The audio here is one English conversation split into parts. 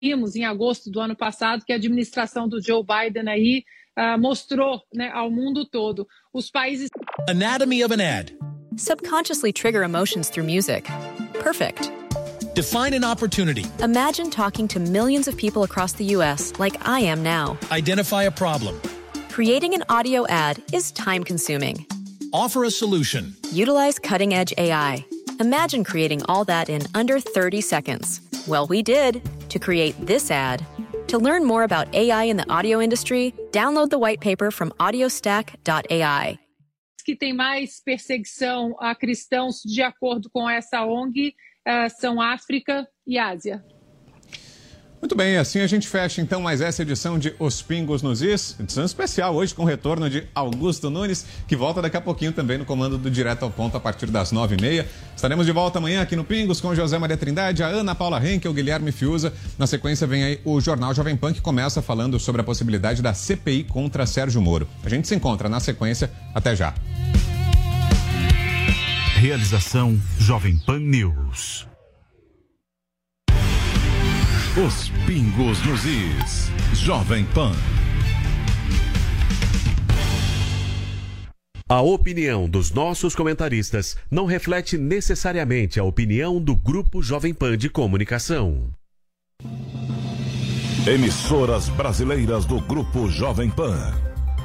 Vimos em agosto do ano passado que a administração do Joe Biden aí uh, mostrou né, ao mundo todo os países. Anatomy of an ad. Subconsciously trigger emotions through music. Perfect. Define an opportunity. Imagine talking to millions of people across the U.S. like I am now. Identify a problem. Creating an audio ad is time consuming. Offer a solution. Utilize cutting edge AI. Imagine creating all that in under 30 seconds. Well, we did to create this ad. To learn more about AI in the audio industry, download the white paper from audiostack.ai. Que tem mais perseguição a cristãos, de acordo com essa ONG, uh, são África e Ásia. Muito bem, assim a gente fecha então mais essa edição de Os Pingos nos Is, edição especial hoje com o retorno de Augusto Nunes, que volta daqui a pouquinho também no comando do Direto ao Ponto a partir das nove e meia. Estaremos de volta amanhã aqui no Pingos com José Maria Trindade, a Ana Paula Henkel, o Guilherme Fiuza. Na sequência vem aí o Jornal Jovem Pan que começa falando sobre a possibilidade da CPI contra Sérgio Moro. A gente se encontra na sequência. Até já. Realização Jovem Pan News. Os Pingos nos Is. Jovem Pan. A opinião dos nossos comentaristas não reflete necessariamente a opinião do Grupo Jovem Pan de Comunicação. Emissoras brasileiras do Grupo Jovem Pan.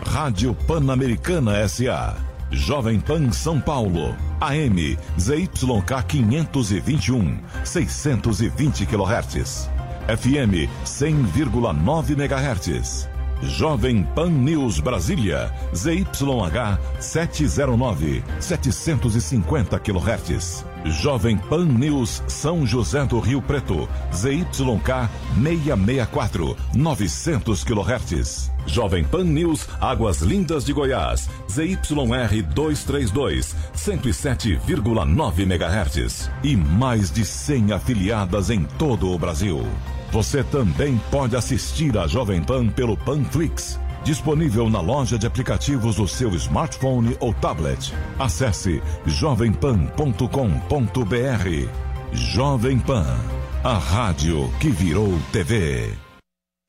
Rádio Pan-Americana S.A. Jovem Pan São Paulo. AM ZYK 521, 620 kHz. FM 100,9 MHz. Jovem Pan News Brasília, ZYH 709, 750 kHz. Jovem Pan News São José do Rio Preto, ZYK 664, 900 kHz. Jovem Pan News Águas Lindas de Goiás, ZYR 232, 107,9 MHz. E mais de 100 afiliadas em todo o Brasil. Você também pode assistir a Jovem Pan pelo Panflix, disponível na loja de aplicativos do seu smartphone ou tablet. Acesse jovempan.com.br. Jovem Pan, a rádio que virou TV.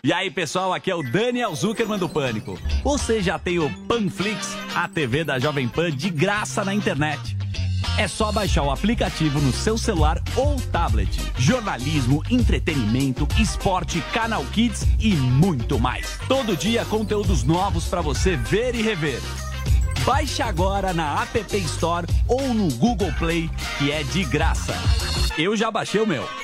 E aí, pessoal, aqui é o Daniel Zuckerman do Pânico. Você já tem o Panflix, a TV da Jovem Pan de graça na internet. É só baixar o aplicativo no seu celular ou tablet. Jornalismo, entretenimento, esporte, canal Kids e muito mais. Todo dia conteúdos novos para você ver e rever. Baixe agora na App Store ou no Google Play, que é de graça. Eu já baixei o meu.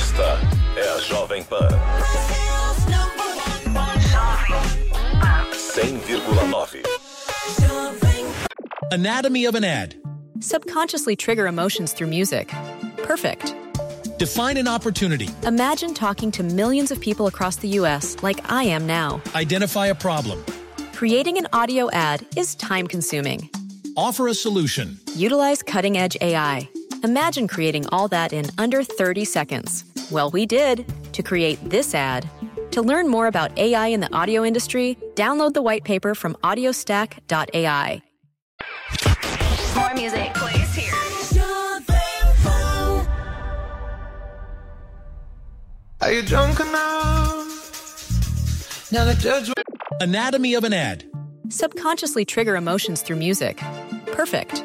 Esta é a Jovem Pan. 100,9. Anatomy of an ad. Subconsciously trigger emotions through music. Perfect. Define an opportunity. Imagine talking to millions of people across the U.S. like I am now. Identify a problem. Creating an audio ad is time consuming. Offer a solution. Utilize cutting edge AI. Imagine creating all that in under 30 seconds. Well, we did to create this ad. To learn more about AI in the audio industry, download the white paper from audiostack.ai. More music plays here. Are you drunk enough? Now the judge. Anatomy of an ad. Subconsciously trigger emotions through music. Perfect.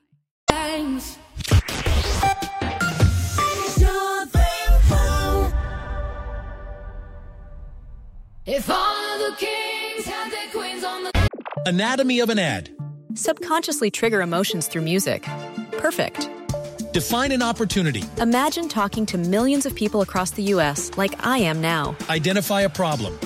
If all the kings had their queens on the Anatomy of an ad. Subconsciously trigger emotions through music. Perfect. Define an opportunity. Imagine talking to millions of people across the U.S. like I am now. Identify a problem.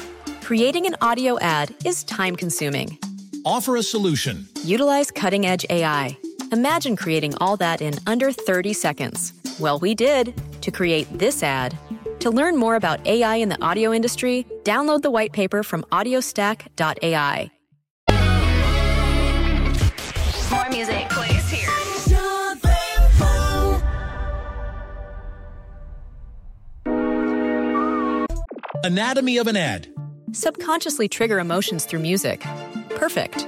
Creating an audio ad is time consuming. Offer a solution. Utilize cutting edge AI. Imagine creating all that in under 30 seconds. Well, we did to create this ad. To learn more about AI in the audio industry, download the white paper from audiostack.ai. More music plays here. Anatomy of an ad. Subconsciously trigger emotions through music. Perfect.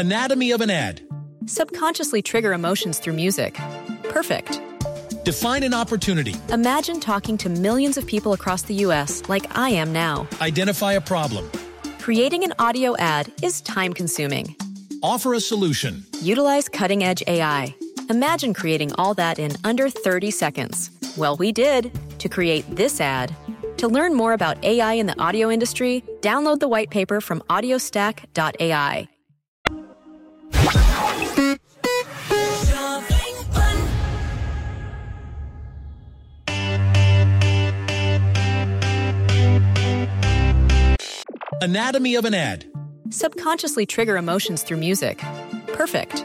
Anatomy of an ad. Subconsciously trigger emotions through music. Perfect. Define an opportunity. Imagine talking to millions of people across the U.S. like I am now. Identify a problem. Creating an audio ad is time consuming. Offer a solution. Utilize cutting edge AI. Imagine creating all that in under 30 seconds. Well, we did to create this ad. To learn more about AI in the audio industry, download the white paper from audiostack.ai. Anatomy of an ad. Subconsciously trigger emotions through music. Perfect.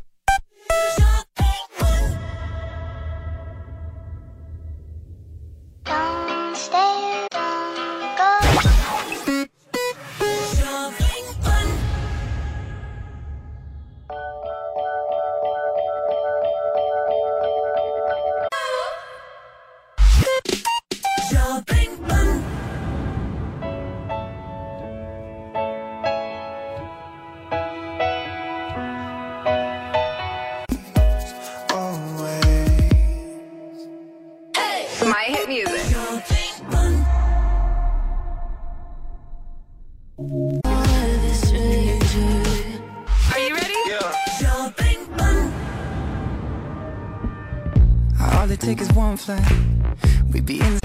it takes is one flight. We be in.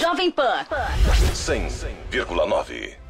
Jovem Pan. 100,9.